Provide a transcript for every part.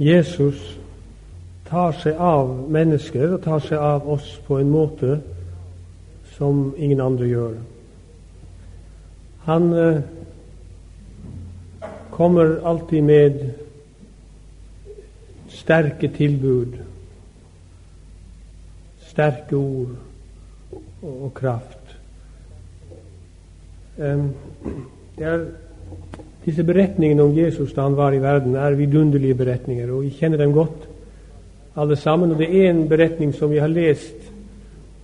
Jesus tar seg av mennesker og tar seg av oss på en måte som ingen andre gjør. Han eh, kommer alltid med sterke tilbud, sterke ord og, kraft. Det er disse beretningene om Jesus da han var i verden, er vidunderlige beretninger, og vi kjenner dem godt, alle sammen. Og det er en beretning som vi har lest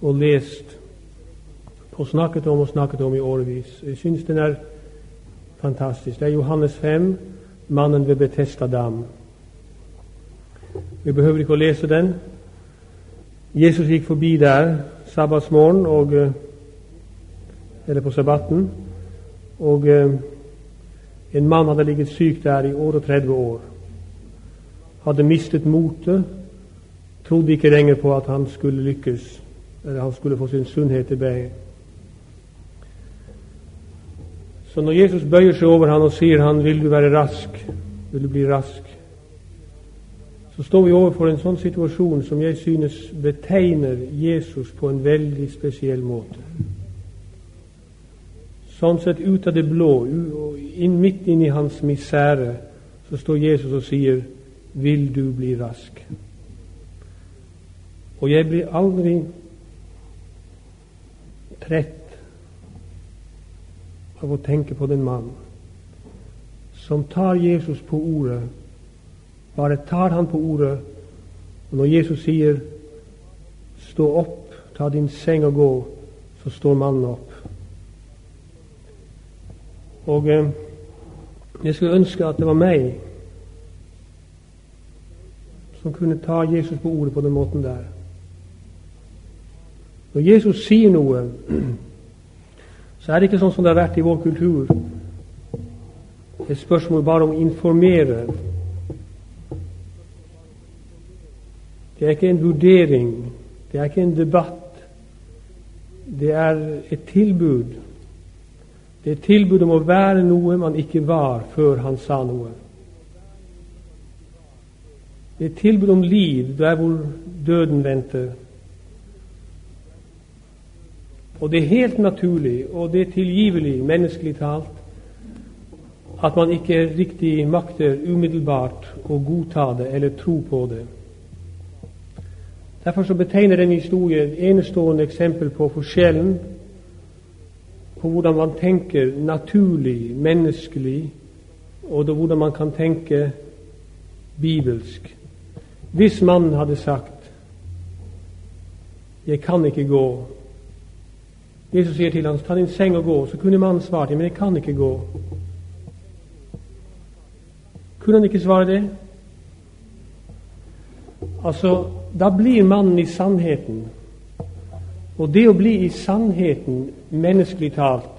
og lest og snakket om og snakket om i årevis. Jeg syns den er fantastisk. Det er Johannes 5, mannen ved Betesta dam. Vi behøver ikke å lese den. Jesus gikk forbi der sabbatsmorgen og eh, eller på sabbaten, og eh, en mann hadde ligget syk der i 38 år. Hadde mistet motet, trodde ikke lenger på at han skulle lykkes, eller han skulle få sin sunnhet tilbake. Så når Jesus bøyer seg over han og sier han, 'Vil du være rask?' Vil du bli rask? Så står vi overfor en sånn situasjon som jeg synes betegner Jesus på en veldig spesiell måte. Sånn sett ut av det blå, inn, midt inn i hans misere, så står Jesus og sier, 'Vil du bli rask?' Og jeg blir aldri trett av å tenke på den mann som tar Jesus på ordet. Bare tar han på ordet, og når Jesus sier 'stå opp, ta din seng og gå', så står mannen opp. Og eh, jeg skulle ønske at det var meg som kunne ta Jesus på ordet på den måten der. Når Jesus sier noe, så er det ikke sånn som det har vært i vår kultur. Et spørsmål bare om å informere. Det er ikke en vurdering, det er ikke en debatt. Det er et tilbud. Det er tilbud om å være noe man ikke var før han sa noe. Det er tilbud om liv der hvor døden venter. Og det er helt naturlig, og det er tilgivelig, menneskelig talt, at man ikke riktig makter umiddelbart å godta det eller tro på det. Derfor så betegner denne historien et enestående eksempel på forskjellen hvordan man tenker naturlig, menneskelig, og hvordan man kan tenke bibelsk. Hvis mannen hadde sagt 'Jeg kan ikke gå', Jesus sier til ham 'ta din seng og gå', så kunne mannen svart 'men jeg kan ikke gå'. Kunne han ikke svare det? Altså, da blir mannen i sannheten og det å bli i sannheten, menneskelig talt,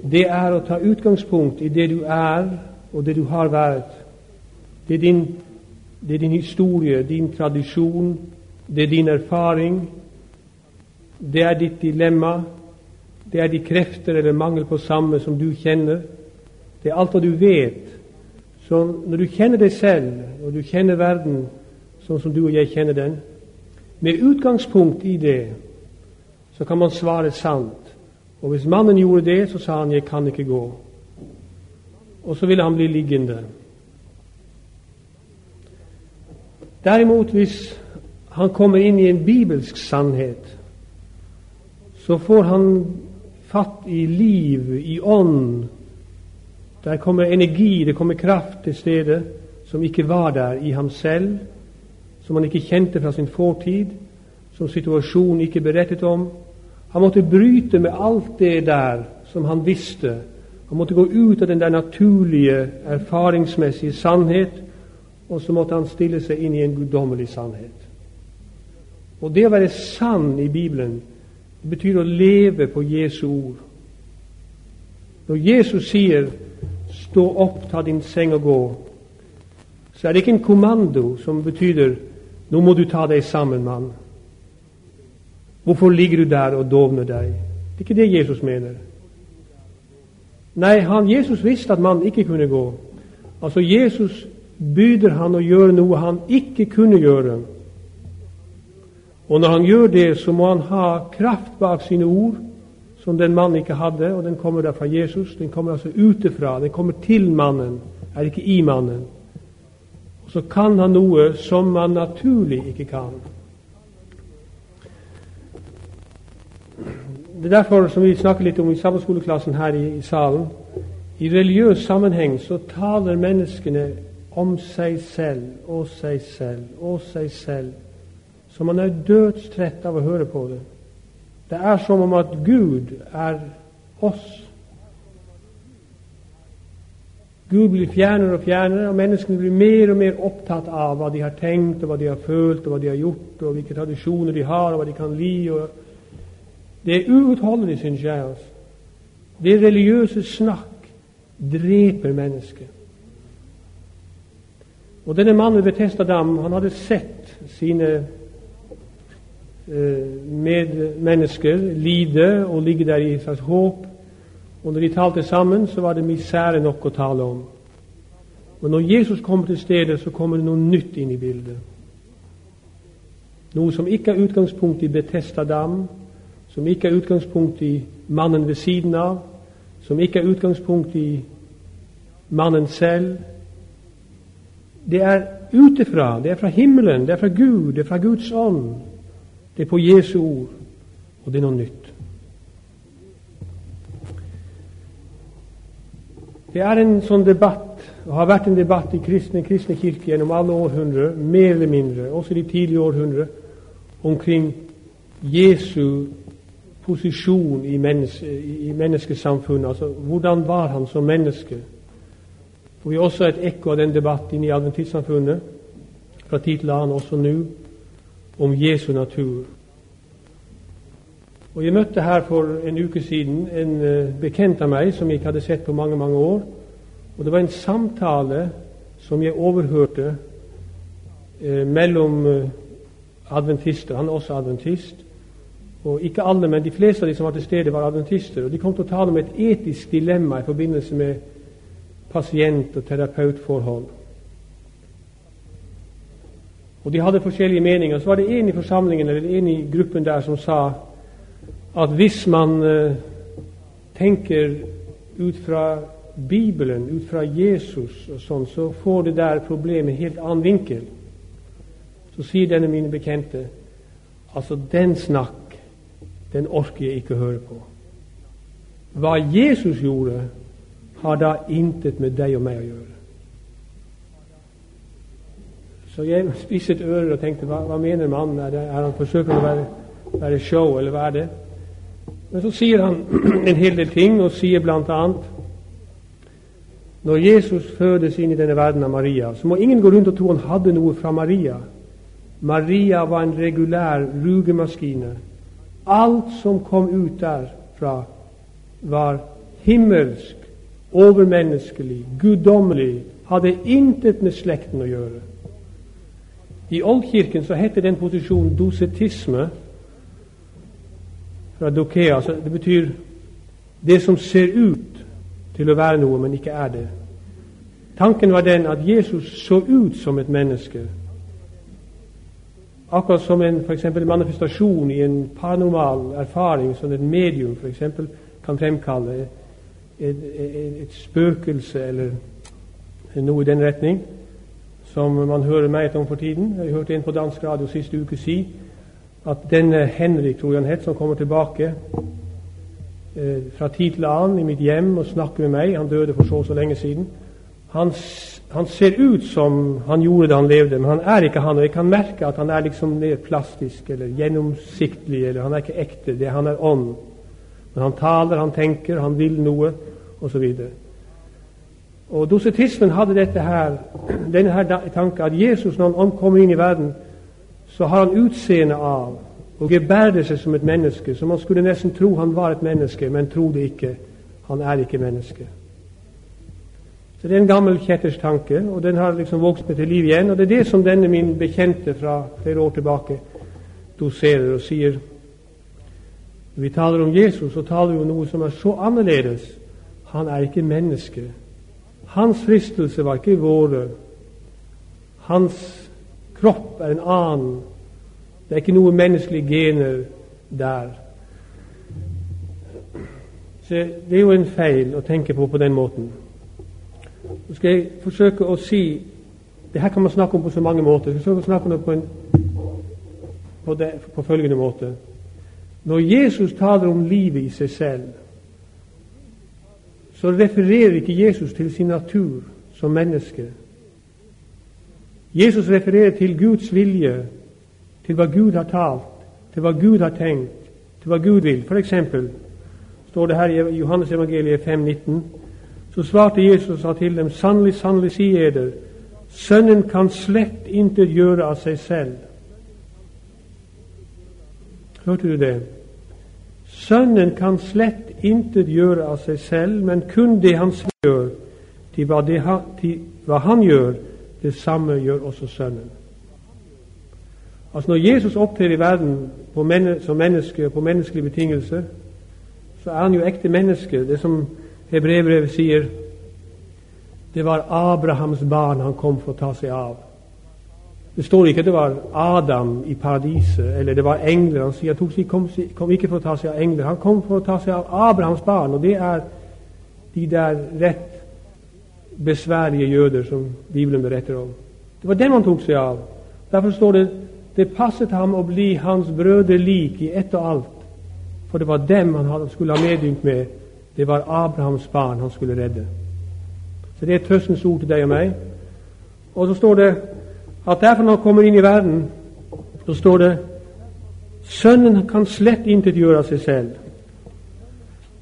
det er å ta utgangspunkt i det du er, og det du har vært. Det er din, det er din historie, din tradisjon, det er din erfaring, det er ditt dilemma, det er de krefter eller mangel på samme som du kjenner. Det er alt hva du vet. Så når du kjenner deg selv, og du kjenner verden sånn som du og jeg kjenner den, med utgangspunkt i det, så kan man svare sant. Og hvis mannen gjorde det, så sa han 'jeg kan ikke gå'. Og så ville han bli liggende. Derimot, hvis han kommer inn i en bibelsk sannhet, så får han fatt i liv, i ånd. Der kommer energi, det kommer kraft til stedet som ikke var der i ham selv, som han ikke kjente fra sin fortid, som situasjonen ikke berettet om. Han måtte bryte med alt det der som han visste. Han måtte gå ut av den der naturlige, erfaringsmessige sannhet, og så måtte han stille seg inn i en guddommelig sannhet. Og det å være sann i Bibelen det betyr å leve på Jesu ord. Når Jesus sier 'stå opp, ta din seng og gå', så er det ikke en kommando som betyr 'nå må du ta deg sammen, mann'. Hvorfor ligger du der og dovner deg? Det er ikke det Jesus mener. Nei, han, Jesus visste at mannen ikke kunne gå. Altså, Jesus byder han å gjøre noe han ikke kunne gjøre. Og når han gjør det, så må han ha kraft bak sine ord, som den mannen ikke hadde, og den kommer da fra Jesus. Den kommer altså utefra. Den kommer til mannen, er ikke i mannen. Og så kan han noe som man naturlig ikke kan. Det er derfor som vi snakker litt om i sabbatskoleklassen her i, i salen. I religiøs sammenheng så taler menneskene om seg selv og seg selv og seg selv, så man er dødstrett av å høre på det. Det er som om at Gud er oss. Gud blir fjernere og fjernere, og menneskene blir mer og mer opptatt av hva de har tenkt, og hva de har følt, og hva de har gjort, og hvilke tradisjoner de har, og hva de kan li. Det er uutholdelig, syns jeg. Altså. Det religiøse snakk dreper mennesket. Og denne mannen ved Testadam han hadde sett sine eh, medmennesker lide og ligge der i et slags håp. Og når de talte sammen, så var det misere nok å tale om. Men når Jesus kommer til stedet, så kommer det noe nytt inn i bildet. Noe som ikke er utgangspunkt i Betestadam, som ikke er utgangspunkt i mannen ved siden av, som ikke er utgangspunkt i mannen selv, det er utefra, det er fra himmelen, det er fra Gud, det er fra Guds ånd. Det er på Jesu ord, og det er noe nytt. Det er en sånn debatt, og har vært en debatt i kristne, kristne kirke gjennom alle århundrer, mer eller mindre, også de tidlige århundrer, omkring Jesu posisjon i, menneske, i menneskesamfunnet. Altså, hvordan var han som menneske? Og Vi har også et ekko av den debatten i adventistsamfunnet fra tid til annen, også nå, om Jesu natur. Og Jeg møtte her for en uke siden en uh, bekjent av meg som jeg ikke hadde sett på mange mange år. Og Det var en samtale som jeg overhørte eh, mellom uh, adventister. Han er også adventist. Og Ikke alle, men de fleste av de som var til stede, var adventister. Og De kom til å tale om et etisk dilemma i forbindelse med pasient- og terapeutforhold. Og De hadde forskjellige meninger. Så var det en i forsamlingen eller en i gruppen der som sa at hvis man uh, tenker ut fra Bibelen, ut fra Jesus og sånn, så får det der problemet en helt annen vinkel. Så sier denne mine bekjente altså den snakk, den orker jeg ikke høre på. Hva Jesus gjorde, har da intet med deg og meg å gjøre. Så jeg spisset ører og tenkte hva, hva mener mannen? Er, det, er han forsøker å være, være, show, eller hva er det? Men så sier han en hel del ting, og sier bl.a. Når Jesus fødes inn i denne verden av Maria, så må ingen gå rundt og tro han hadde noe fra Maria. Maria var en regulær rugemaskine. Alt som kom ut derfra, var himmelsk overmenneskelig, guddommelig, hadde intet med slekten å gjøre. I Oldkirken så heter den posisjonen dosetisme fra dokea. så det betyr det som ser ut til å være noe, men ikke er det. Tanken var den at Jesus så ut som et menneske. Akkurat som en for manifestasjon i en paranormal erfaring som et medium for eksempel, kan fremkalle et, et, et spøkelse eller noe i den retning, som man hører meget om for tiden. Jeg hørte en på dansk radio siste uke si at denne Henrik, tror jeg han het, som kommer tilbake eh, fra tid til annen i mitt hjem og snakker med meg Han døde for så og så lenge siden. Han, han, ser ut som han gjorde da han levde, men han er ikke han. Og jeg kan merke at han er liksom mer plastisk eller gjennomsiktlig, eller han er ikke ekte. Det, han er ånd. Men han taler, han tenker, han vil noe, osv. Og, og dosetismen hadde dette her, denne her tanken at Jesus, når han kommer inn i verden, så har han utseende av og gebærder seg som et menneske, så man skulle nesten tro han var et menneske, men tro det ikke. Han er ikke menneske. Så Det er en gammel kjetters tanke, og den har liksom vokst meg til liv igjen. Og det er det som denne min bekjente fra flere år tilbake doserer og sier når vi taler om Jesus, så taler vi om noe som er så annerledes. Han er ikke menneske. Hans fristelse var ikke våre. Hans kropp er en annen. Det er ikke noe menneskelige gener der. Så Det er jo en feil å tenke på på den måten. Så skal jeg forsøke å si det her kan man snakke om på så mange måter. Jeg skal forsøke å snakke om det på, en, på, det, på følgende måte. Når Jesus taler om livet i seg selv, så refererer ikke Jesus til sin natur som menneske. Jesus refererer til Guds vilje, til hva Gud har talt, til hva Gud har tenkt, til hva Gud vil. For eksempel står det her i Johannes evangeliet 5,19. Så svarte Jesus og sa til dem, sannelig, sannelig sier jeg dere, Sønnen kan slett intet gjøre av seg selv. Hørte du det? Sønnen kan slett intet gjøre av seg selv, men kun det han gjør. Til hva, det, til hva han gjør, det samme gjør også Sønnen. Altså Når Jesus opptrer i verden men som menneske på menneskelige betingelser, så er han jo ekte menneske. Det som Hebrevbrevet sier, det var Abrahams barn han kom for å ta seg av. Det står ikke at det var Adam i paradiset, eller det var engler. Han sier han kom, kom ikke for å ta seg av engler. Han kom for å ta seg av Abrahams barn, og det er de der rett besværlige jøder som Bibelen beretter om. Det var dem han tok seg av. Derfor står det det passet ham å bli hans brødre lik i ett og alt, for det var dem han skulle ha medynk med. Det var Abrahams barn han skulle redde. Så det er trøstens ord til deg og meg. Og så står det at derfor når han kommer inn i verden, så står det Sønnen kan slett intet gjøre av seg selv.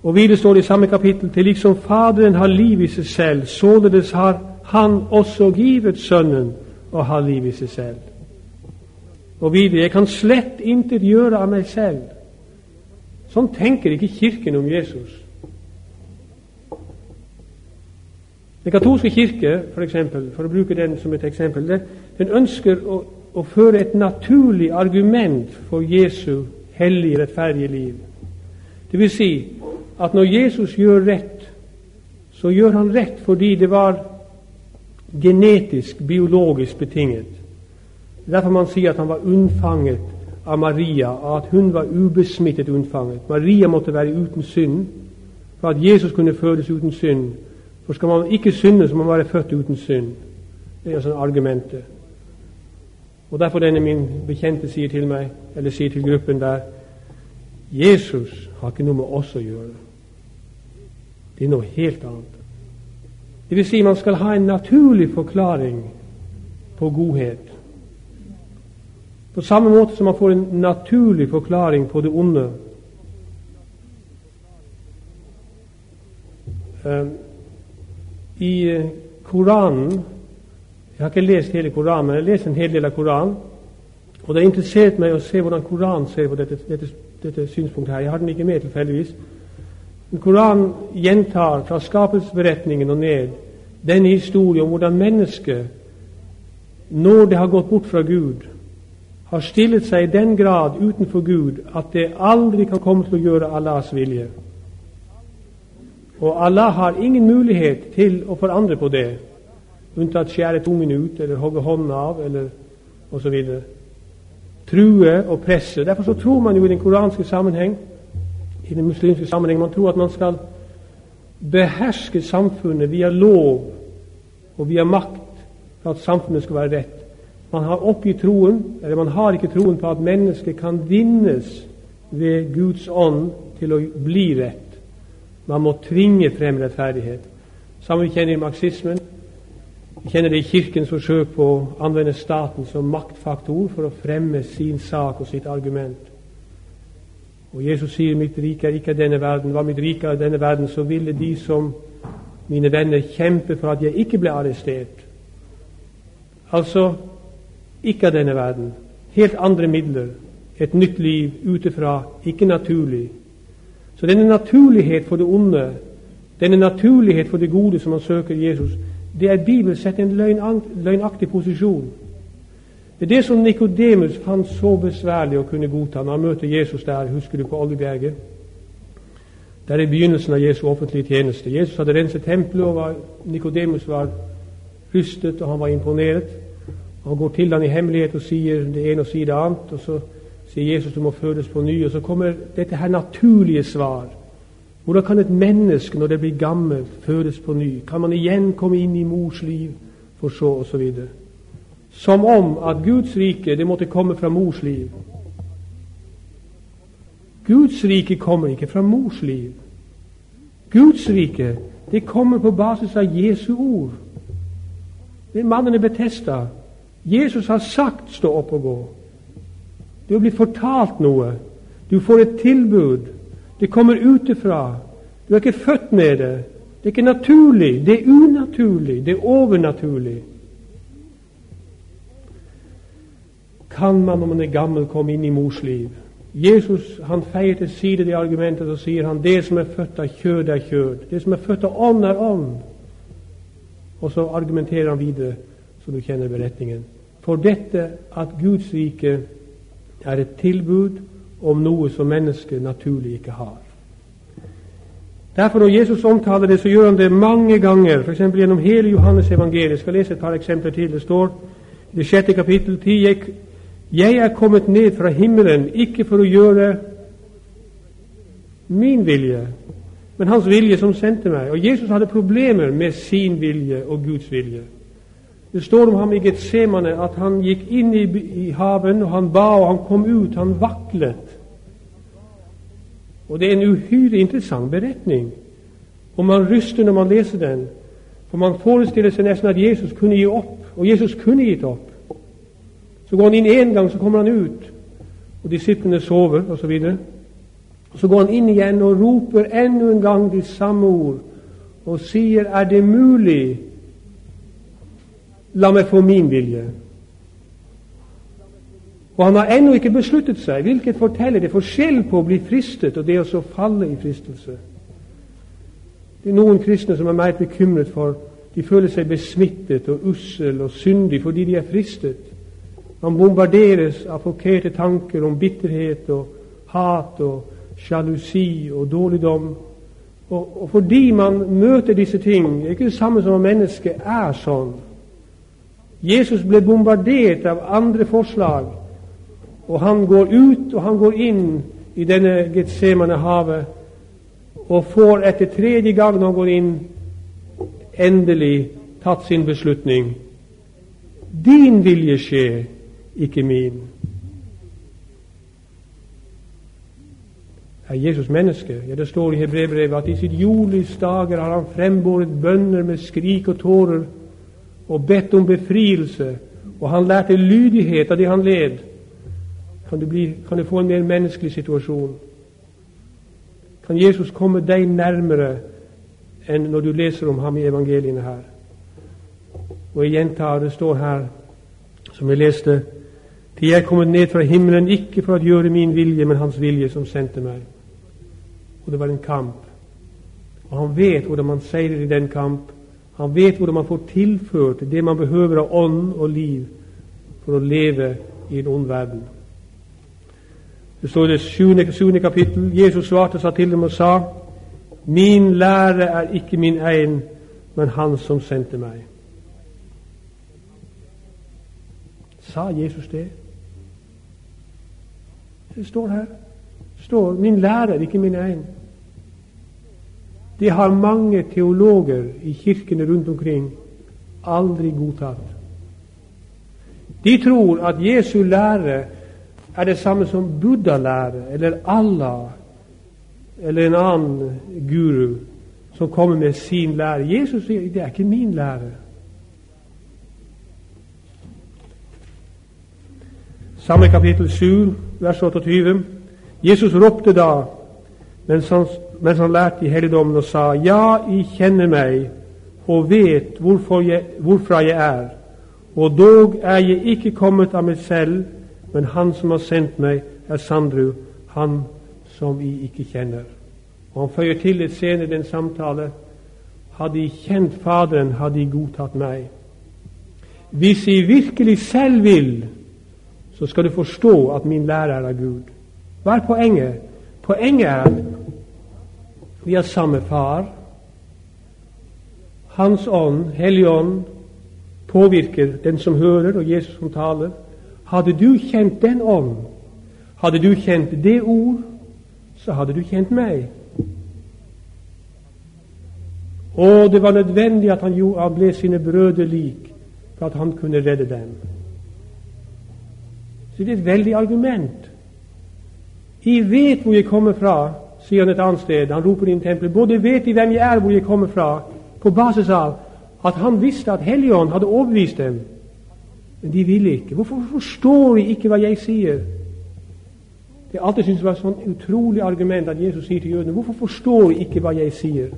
Og videre står det i samme kapittel til liksom Faderen har liv i seg selv, således har Han også givet Sønnen å ha liv i seg selv. Og videre Jeg kan slett intet gjøre av meg selv. Sånn tenker ikke Kirken om Jesus. Den katolske kirke, for, eksempel, for å bruke den som et eksempel, den ønsker å, å føre et naturlig argument for Jesu hellige, rettferdige liv. Det vil si at når Jesus gjør rett, så gjør han rett fordi det var genetisk, biologisk betinget. Derfor man sier at han var unnfanget av Maria, at hun var ubesmittet unnfanget. Maria måtte være uten synd for at Jesus kunne fødes uten synd. For skal man ikke synde, så må man være født uten synd. Det er sånn argumentet. Og Derfor denne min bekjente sier til meg, eller sier til gruppen der Jesus har ikke noe med oss å gjøre. Det er noe helt annet. Det vil si man skal ha en naturlig forklaring på godhet. På samme måte som man får en naturlig forklaring på det onde. Um, I uh, Koranen Jeg har ikke lest hele Koranen, men jeg har lest en hel del av Koranen. Og det har interessert meg å se hvordan Koranen ser på dette, dette, dette synspunktet her. Jeg har den ikke med, tilfeldigvis. Koranen gjentar fra skapelsesberetningen og ned denne historien om hvordan mennesket, når det har gått bort fra Gud, har stillet seg i den grad utenfor Gud at det aldri kan komme til å gjøre Allahs vilje. Og Allah har ingen mulighet til å forandre på det, unntatt skjære tungen ut eller hogge hånden av eller osv. True og presse. Derfor så tror man jo i den koranske sammenheng i den muslimske sammenheng. Man tror at man skal beherske samfunnet via lov og via makt for at samfunnet skal være rett. Man har oppgitt troen, eller man har ikke troen på at mennesket kan vinnes ved Guds ånd til å bli rett. Man må tvinge frem rettferdighet. Samme kjenner i marxismen. Vi kjenner det i Kirkens forsøk på å anvende staten som maktfaktor for å fremme sin sak og sitt argument. Og Jesus sier 'mitt rike er ikke av denne verden'. Var mitt rike av denne verden, så ville de som mine venner kjempe for at jeg ikke ble arrestert. Altså ikke av denne verden. Helt andre midler. Et nytt liv utenfra. Ikke naturlig. Så denne naturlighet for det onde, denne naturlighet for det gode som man søker Jesus, det er Bibelen sett i en løgnaktig posisjon. Det er det som Nikodemus fant så besværlig å kunne godta når han møter Jesus der, husker du, på Oljeberget. Der er begynnelsen av Jesu offentlige tjeneste. Jesus hadde renset tempelet, og Nikodemus var rystet, og han var imponert. Han går til han i hemmelighet og sier det ene og sier det annet. og Så sier Jesus du må fødes på ny. Og så kommer dette her naturlige svar. Hvordan kan et menneske, når det blir gammelt, fødes på ny? Kan man igjen komme inn i mors liv, for så videre? Som om at Guds rike det måtte komme fra mors liv. Guds rike kommer ikke fra mors liv. Guds rike det kommer på basis av Jesu ord. Det er mannen i Betesta. Jesus har sagt 'stå opp og gå'. Det blir bli fortalt noe. Du får et tilbud. Det kommer utenfra. Du er ikke født med det. Det er ikke naturlig. Det er unaturlig. Det er overnaturlig. Kan man, når man er gammel, komme inn i mors liv? Jesus han feier til side det argumentet og sier han, det som er født av kjød, er kjød. Det som er født av ånd, er ånd. Og så argumenterer han videre, så du kjenner beretningen. For dette at Guds rike er et tilbud om noe som mennesket naturlig ikke har. Derfor Når Jesus omtaler det, så gjør han det mange ganger, f.eks. gjennom hele Johannes evangeliet. Jeg skal lese et par eksempler til. Det står i det sjette kapittel 10 jeg, jeg er kommet ned fra himmelen ikke for å gjøre min vilje, men Hans vilje som sendte meg. Og Jesus hadde problemer med sin vilje og Guds vilje. Det står om ham i Getsemane at han gikk inn i, i haven, og han ba, og han kom ut. Han vaklet. Og Det er en uhyre interessant beretning. Og man ryster når man leser den. For man forestiller seg nesten at Jesus kunne gi opp. Og Jesus kunne gitt opp. Så går han inn én gang, så kommer han ut. Og disiplene sover, osv. Og så går han inn igjen og roper enda en gang de samme ord og sier, er det mulig La meg få min vilje. Og han har ennå ikke besluttet seg, hvilket forteller det forskjell på å bli fristet og det å så falle i fristelse. Det er noen kristne som er mer bekymret for De føler seg besmittet og ussel og syndig fordi de er fristet. Man bombarderes av forkerte tanker om bitterhet og hat og sjalusi og dårligdom. Og, og fordi man møter disse ting, det er ikke det samme som at mennesket er sånn. Jesus ble bombardert av andre forslag, og han går ut og han går inn i denne Getsemane-havet og får etter tredje gang når han går inn, endelig tatt sin beslutning. Din vilje skje, ikke min. Er Jesus menneske? Ja, Det står i Hebrebrevet at i sitt jordlys dager har han frembåret bønner med skrik og tårer og bedt om befrielse, og han lærte lydighet av det han led, kan du, bli, kan du få en mer menneskelig situasjon. Kan Jesus komme deg nærmere enn når du leser om ham i evangeliene her? Og jeg gjentar, det står her, som jeg leste, til jeg er kommet ned fra himmelen ikke for å gjøre min vilje, men Hans vilje som sendte meg. Og det var en kamp. Og han vet hvordan man seiler i den kamp. Han vet hvordan man får tilført det man behøver av ånd og liv for å leve i en ond verden. Det står i det sjuende, kapittel. Jesus svarte og sa til dem og sa:" Min lære er ikke min egen, men Han som sendte meg. Sa Jesus det? Det står her. Det står 'Min lære er ikke min egen'. Det har mange teologer i kirkene rundt omkring aldri godtatt. De tror at Jesu lære er det samme som Buddha-lære eller Allah eller en annen guru som kommer med sin lære. Jesus sier det er ikke min lære. Samme kapittel 7, vers 28. Jesus ropte da mens han mens han lærte i helligdommen og sa:" Ja, I kjenner meg og vet jeg, hvorfra jeg er, og dog er jeg ikke kommet av meg selv, men Han som har sendt meg, er Sandru, han som I ikke kjenner. Og Han føyer til litt senere i den samtale hadde I kjent Faderen, hadde I godtatt meg. Hvis I virkelig selv vil, så skal du forstå at min lærer er Gud. Hva er poenget? Poenget er vi har samme Far. Hans ånd, Hellig ånd, påvirker den som hører, og Jesus som taler. Hadde du kjent den ånd, hadde du kjent det ord, så hadde du kjent meg. Og det var nødvendig at han, han ble sine brødre lik for at han kunne redde dem. Så det er et veldig argument. Jeg vet hvor jeg kommer fra, sier han et annet sted. Han roper inn tempelet. Både vet de hvem jeg er, hvor jeg kommer fra, på basis av at han visste at Helligånd hadde overbevist dem. Men de ville ikke. Hvorfor forstår de ikke hva jeg sier? Det har alltid syntes var et sånn utrolig argument at Jesus sier til jødene Hvorfor forstår de ikke hva jeg sier?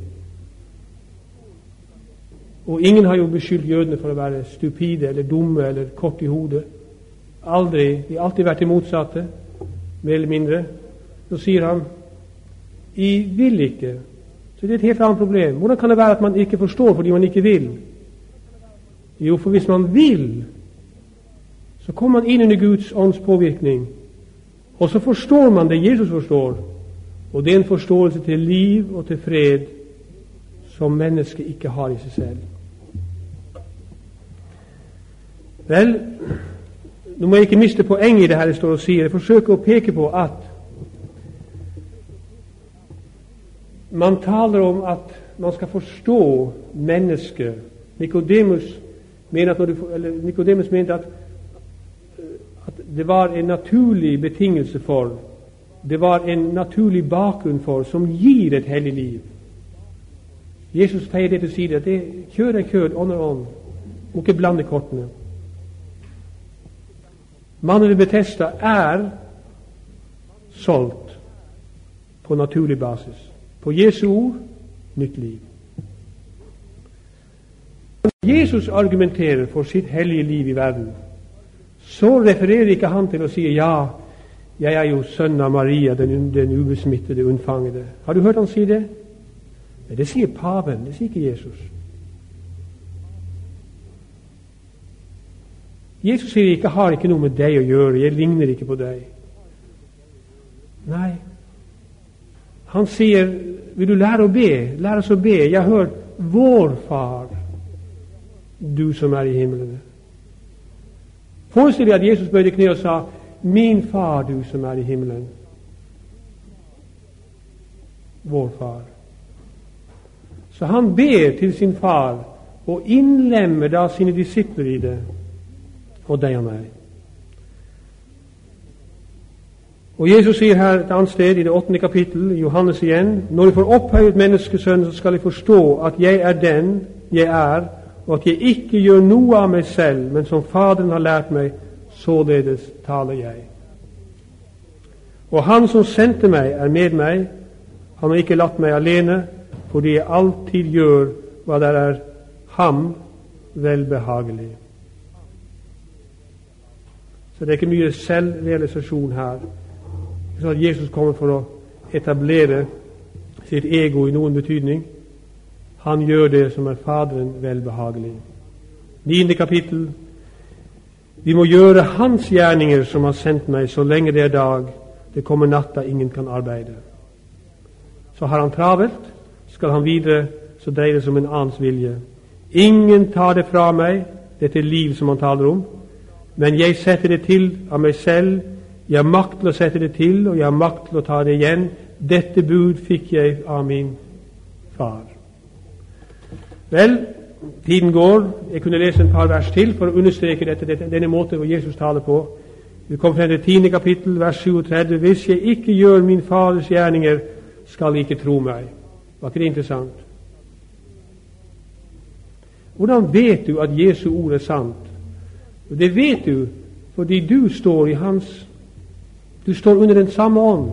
Og ingen har jo beskyldt jødene for å være stupide eller dumme eller kort i hodet. Aldri. De har alltid vært det motsatte, mer eller mindre. Så sier han I vil ikke. Så det er et helt annet problem. Hvordan kan det være at man ikke forstår fordi man ikke vil? Jo, for hvis man vil, så kommer man inn under Guds ånds påvirkning. Og så forstår man det Jesus forstår. Og det er en forståelse til liv og til fred som mennesket ikke har i seg selv. Vel, nå må jeg ikke miste poenget i det her jeg står og sier. Jeg forsøker å peke på at man taler om at man skal forstå mennesket. Nikodemus mente at, at det var en naturlig betingelse for det var en naturlig bakgrunn for som gir et hellig liv. Jesus feier det til side. det Kjød er kjød, ånd er ånd. Må ikke blande kortene. Mannen ved Betesta er solgt på naturlig basis. På Jesu ord nytt liv. Når Jesus argumenterer for sitt hellige liv i verden, så refererer ikke han til å si ja, jeg er jo sønn av Maria, den, den ubesmittede, unnfangede. Har du hørt han si det? Det sier paven, det sier ikke Jesus. Jesus sier ikke har ikke noe med deg å gjøre', 'jeg ligner ikke på deg'. Nei. Han sier 'vil du lære å be', lær oss å be. Jeg har hørt 'vår Far, du som er i himmelen'. Forestill deg at Jesus bøyde kne og sa 'Min Far, du som er i himmelen'. Vår Far. Så han ber til sin far og innlemmer da sine disipler i det og deg og meg. Og Jesus sier her et annet sted, i det åttende kapittel, Johannes igjen, når jeg får opphøyet menneskesønnen, så skal jeg forstå at jeg er den jeg er, og at jeg ikke gjør noe av meg selv, men som Faderen har lært meg, således taler jeg. Og Han som sendte meg, er med meg. Han har ikke latt meg alene, fordi jeg alltid gjør hva det er ham velbehagelig. Så det er ikke mye selvrealisasjon her. Så at Jesus kommer for å etablere sitt ego i noen betydning. Han gjør det som er Faderen velbehagelig. Niende kapittel. Vi må gjøre Hans gjerninger som har sendt meg, så lenge det er dag. Det kommer natta, ingen kan arbeide. Så har han travelt. Skal han videre, så dreier det seg om en annens vilje. Ingen tar det fra meg, dette liv som han taler om. Men jeg setter det til av meg selv. Jeg har makt til å sette det til, og jeg har makt til å ta det igjen. Dette bud fikk jeg av min far. Vel, tiden går. Jeg kunne lese en par vers til for å understreke dette, dette denne måten hvor Jesus taler på. Vi kommer frem til tiende kapittel, vers 37. Hvis jeg ikke gjør min Faders gjerninger, skal jeg ikke tro meg. Var ikke det interessant? Hvordan vet du at Jesu ord er sant? Det vet du fordi du står i hans Du står under den samme ånd.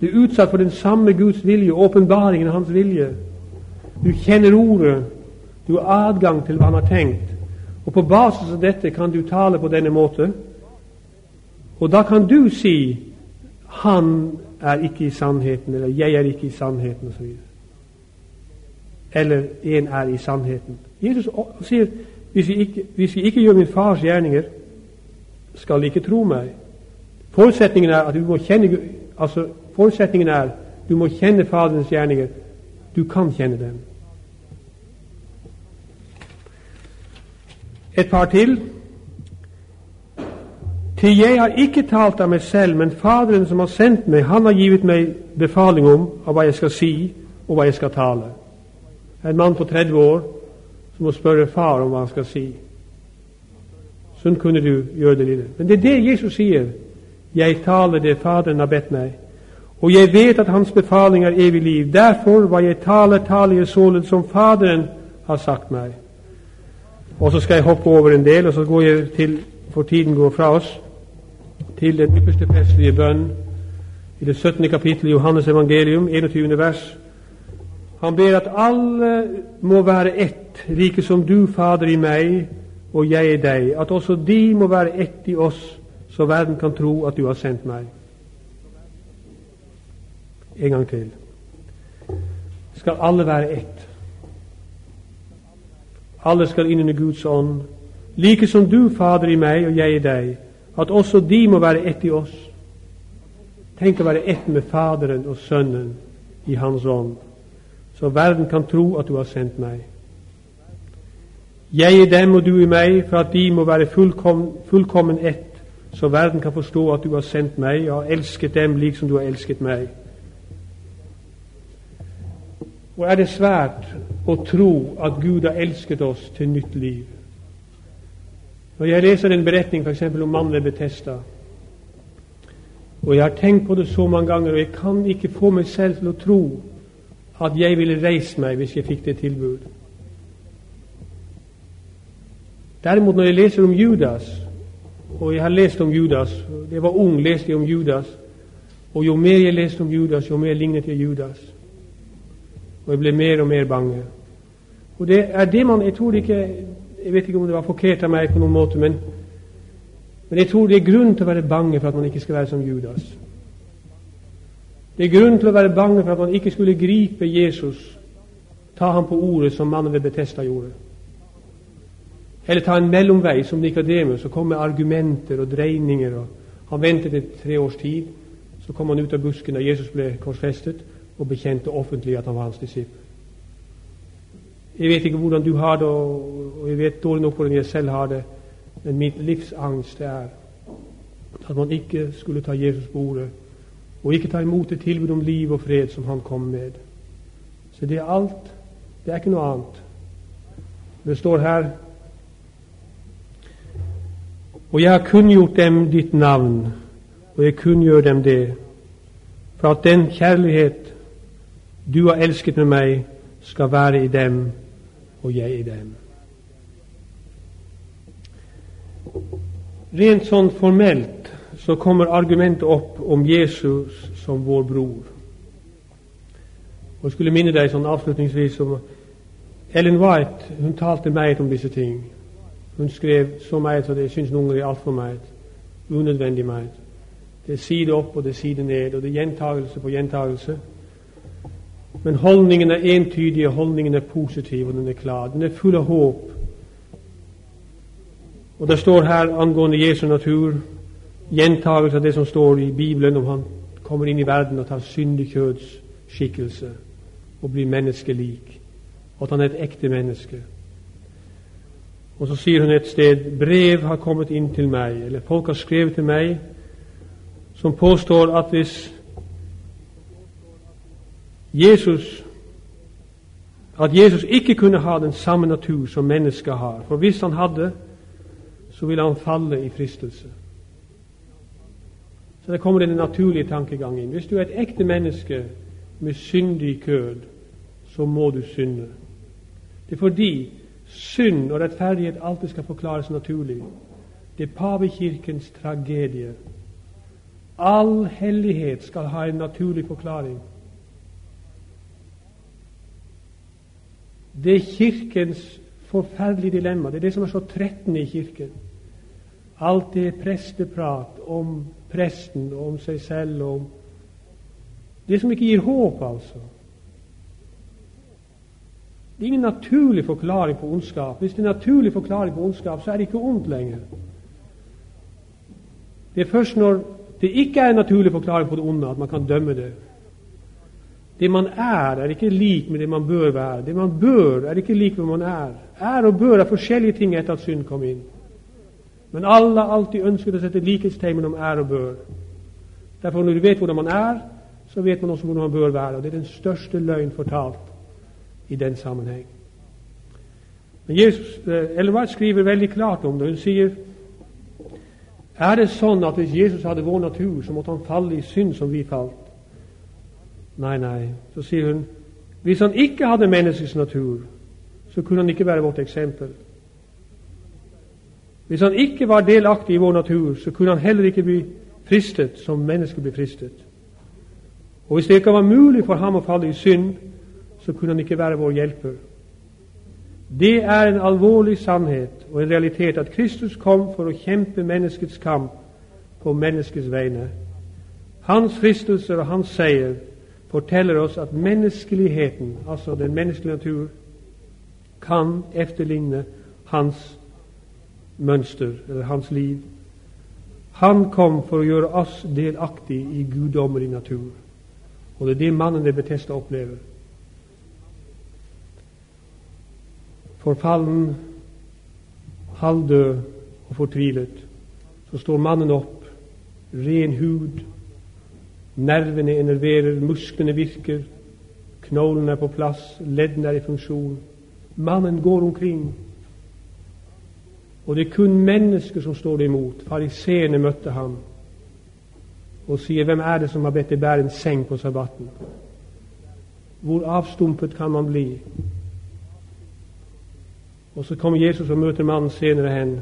Du er utsatt for den samme Guds vilje, åpenbaringen av Hans vilje. Du kjenner Ordet. Du har adgang til hva Han har tenkt. Og På basis av dette kan du tale på denne måte. Og da kan du si 'Han er ikke i sannheten', eller 'Jeg er ikke i sannheten', osv. Eller 'En er i sannheten'. Jesus sier hvis jeg, ikke, hvis vi ikke gjør min fars gjerninger, skal de ikke tro meg. Forutsetningen er at du må kjenne altså forutsetningen er du må kjenne Faderens gjerninger. Du kan kjenne dem. Et par til. Til jeg har ikke talt av meg selv, men Faderen som har sendt meg, han har givet meg befaling om av hva jeg skal si, og hva jeg skal tale. En mann på 30 år som må spørre far om hva han skal si. Sånn kunne du gjøre det lille. Men det er det Jesus sier. Jeg taler det Faderen har bedt meg. Og jeg vet at Hans befaling er evig liv. Derfor, hva jeg taler, taler jeg således som Faderen har sagt meg. Og så skal jeg hoppe over en del, og så går jeg til, for tiden går fra oss, til den ypperste prestelige bønn i det 17. kapittel i Johannes evangelium, 21. vers. Han ber at alle må være ett, like som du, Fader, i meg og jeg i deg, at også de må være ett i oss, så verden kan tro at du har sendt meg. En gang til. Skal alle være ett? Alle skal inn under Guds ånd, like som du, Fader, i meg og jeg i deg, at også de må være ett i oss. Tenk å være ett med Faderen og Sønnen i Hans ånd, så verden kan tro at du har sendt meg. Jeg i dem og du i meg, for at de må være fullkommen, fullkommen ett, så verden kan forstå at du har sendt meg og elsket dem lik som du har elsket meg. Og er det svært å tro at Gud har elsket oss til nytt liv? Når jeg leser en beretning f.eks. om mannen ved Betesta, og jeg har tenkt på det så mange ganger, og jeg kan ikke få meg selv til å tro at jeg ville reist meg hvis jeg fikk det tilbudet. Derimot, når jeg leser om Judas, og jeg har lest om Judas Da jeg var ung, leste jeg om Judas, og jo mer jeg leste om Judas, jo mer lignet jeg Judas. Og jeg ble mer og mer bange. Og det er det man Jeg tror ikke Jeg vet ikke om det var forkert av meg på noen måte, men, men jeg tror det er grunn til å være bange for at man ikke skal være som Judas. Det er grunn til å være bange for at man ikke skulle gripe Jesus, ta ham på ordet som mannen ved Betesta gjorde. Eller ta en mellomvei som Nikodemus og komme med argumenter og dreininger. Og han ventet et tre års tid. Så kom han ut av busken da Jesus ble korsfestet, og bekjente offentlig at han var hans disippel. Jeg vet ikke hvordan du har det, og jeg vet dårlig nok hvordan jeg selv har det, men mitt livsangst er at man ikke skulle ta Jesus på ordet, og ikke ta imot et tilbud om liv og fred som han kom med. Så det er alt. Det er ikke noe annet. Det står her Og jeg har kunngjort dem ditt navn, og jeg kunngjør dem det, for at den kjærlighet du har elsket med meg, skal være i dem, og jeg i dem. Rent sånn formelt så kommer argumentet opp om Jesus som vår bror. Og Jeg skulle minne deg sånn avslutningsvis om Ellen White. Hun talte meget om disse ting. Hun skrev så meget at jeg syns noen ganger er altfor meget. Unødvendig meget. Det er side opp og det er side ned, og det er gjentagelse på gjentagelse. Men holdningen er entydig, og holdningen er positiv, og den er klar. Den er full av håp. Og det står her angående Jesu natur gjentagelse av det som står i Bibelen om han kommer inn i verden og tar syndig skikkelse og blir menneskelik, og at han er et ekte menneske. Og så sier hun et sted brev har kommet inn til meg, eller folk har skrevet til meg, som påstår at hvis Jesus at Jesus ikke kunne ha den samme natur som mennesket har. For hvis han hadde, så ville han falle i fristelse. Så det kommer den naturlige tankegang inn. Hvis du er et ekte menneske med syndig kød, så må du synde. Det er fordi synd og rettferdighet alltid skal forklares naturlig. Det er pavekirkens tragedie. All hellighet skal ha en naturlig forklaring. Det er Kirkens forferdelige dilemma. Det er det som er så trettende i Kirken. Alt det presteprat om presten og om seg selv og om Det som ikke gir håp, altså. Det er ingen naturlig forklaring på ondskap. Hvis det er naturlig forklaring på ondskap, så er det ikke ondt lenger. Det er først når det ikke er en naturlig forklaring på det onde, at man kan dømme det. Det man er, er ikke lik med det man bør være. Det man bør, er ikke lik med man er. Er og bør er forskjellige ting etter at synd kom inn. Men alle har alltid ønsket å sette likhetstegn mellom er og bør. Derfor Når du vet hvordan man er, så vet man også hvordan man bør være. og Det er den største løgn fortalt i den sammenheng. Men Jesus, eh, Elvard skriver veldig klart om det. Hun sier er det sånn at hvis Jesus hadde vår natur, så måtte han falle i synd som vi falt? Nei, nei. Så sier hun hvis han ikke hadde menneskets natur, så kunne han ikke være vårt eksempel. Hvis han ikke var delaktig i vår natur, så kunne han heller ikke bli fristet som mennesker blir fristet. Og hvis det ikke var mulig for ham å falle i synd, så kunne han ikke være vår hjelper. Det er en alvorlig sannhet og en realitet at Kristus kom for å kjempe menneskets kamp på menneskets vegne. Hans fristelser og hans seier forteller oss at menneskeligheten, altså den menneskelige natur, kan efterligne hans mønster eller hans liv. Han kom for å gjøre oss delaktig i guddommelig natur. Og det er det mannen ved Betesta opplever. Forfallen, halvdød og fortvilet. Så står mannen opp, ren hud, nervene enerverer, musklene virker, knollene er på plass, leddene er i funksjon. Mannen går omkring og det er kun mennesker som står det imot. Fariseerne møtte ham og sier, 'Hvem er det som har bedt deg bære en seng på sabbaten?' Hvor avstumpet kan man bli? Og så kommer Jesus og møter mannen senere hen.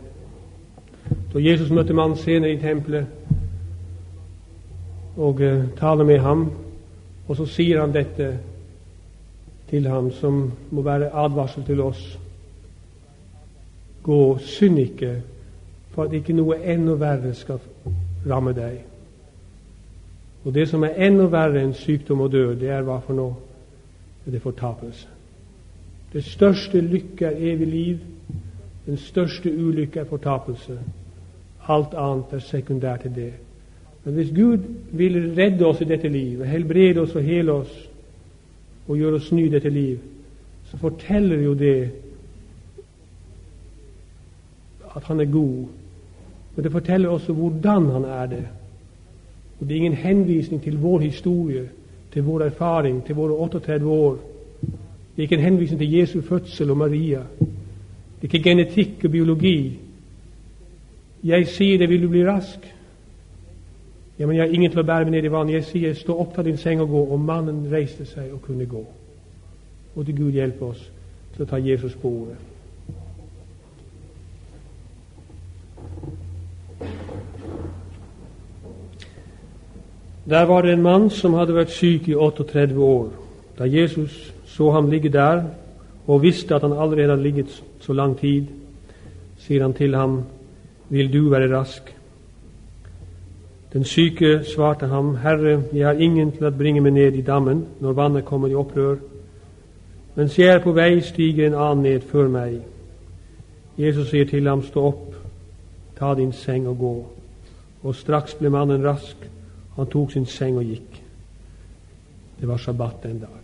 Da Jesus møter mannen senere i tempelet og uh, taler med ham, og så sier han dette til ham, som må være advarsel til oss. Gå, synd ikke, for at ikke noe enda verre skal ramme deg. Og det som er enda verre enn sykdom og død, det er hva for noe? Det er fortapelse. Det største lykke er evig liv. Den største ulykke er fortapelse. Alt annet er sekundært til det. Men hvis Gud vil redde oss i dette liv, helbrede oss og hele oss, og gjøre oss ny i dette liv, så forteller jo det at han er god, men det forteller også hvordan han er det. Og Det er ingen henvisning til vår historie, til vår erfaring, til våre 38 år. Det er ikke en henvisning til Jesu fødsel og Maria. Det er ikke genetikk og biologi. Jeg sier det, vil du bli rask? Ja, men jeg har ingen til å bære meg ned i vannet. Jeg sier, stå opp, ta din seng og gå. Og mannen reiste seg og kunne gå. Og til Gud hjelpe oss til å ta Jesus på ordet. Der var det en mann som hadde vært syk i 38 år. Da Jesus så ham ligge der, og visste at han allerede hadde ligget så lang tid, sier han til ham, Vil du være rask? Den syke svarte ham, Herre, jeg har ingen til å bringe meg ned i dammen når vannet kommer i opprør. Mens jeg er på vei, stiger en annen ned før meg. Jesus sier til ham, Stå opp, ta din seng og gå. Og straks ble mannen rask han tok sin seng og gikk. Det var sabbat den dag.